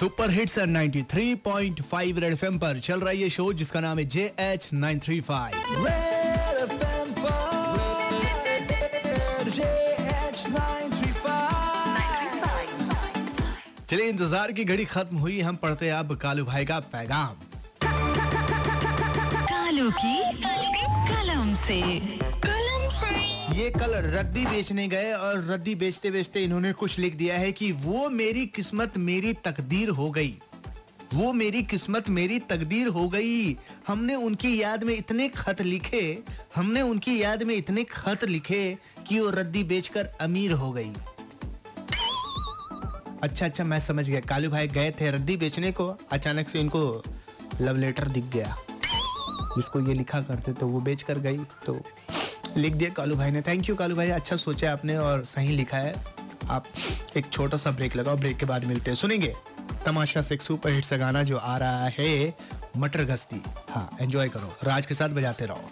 Super hits 93.5 red FM पर। चल रहा है ये शो जिसका नाम है J H nine three five Red FM पर। JH935 चलिए इंतज़ार की घड़ी खत्म हुई हम पढ़ते हैं अब कालू भाई का पैगाम। कालू की कलम से। ये कल रद्दी बेचने गए और रद्दी बेचते बेचते इन्होंने कुछ लिख दिया है कि वो मेरी किस्मत मेरी तकदीर हो गई। वो मेरी किस्मत मेरी तकदीर हो गई। हमने उनकी याद में इतने खत लिखे, हमने उनकी याद में इतने खत लिखे कि वो रद्दी बेचकर अमीर हो गई। अच्छा अच्छा मैं समझ गया। कालू भाई गए थे रद्दी बेचने को, अचानक से इनको लव लेटर दिख गया। जिसको ये लिखा करते तो वो बेच कर गई तो लिख दिया कालू भाई ने। थैंक यू कालू भाई अच्छा सोचा आपने और सही लिखा है। आप एक छोटा सा ब्रेक लगाओ ब्रेक के बाद मिलते हैं। सुनेंगे तमाशा से एक सुपर हिट सा गाना जो आ रहा है, मटर गस्ती हाँ एंजॉय करो, राज के साथ बजाते रहो।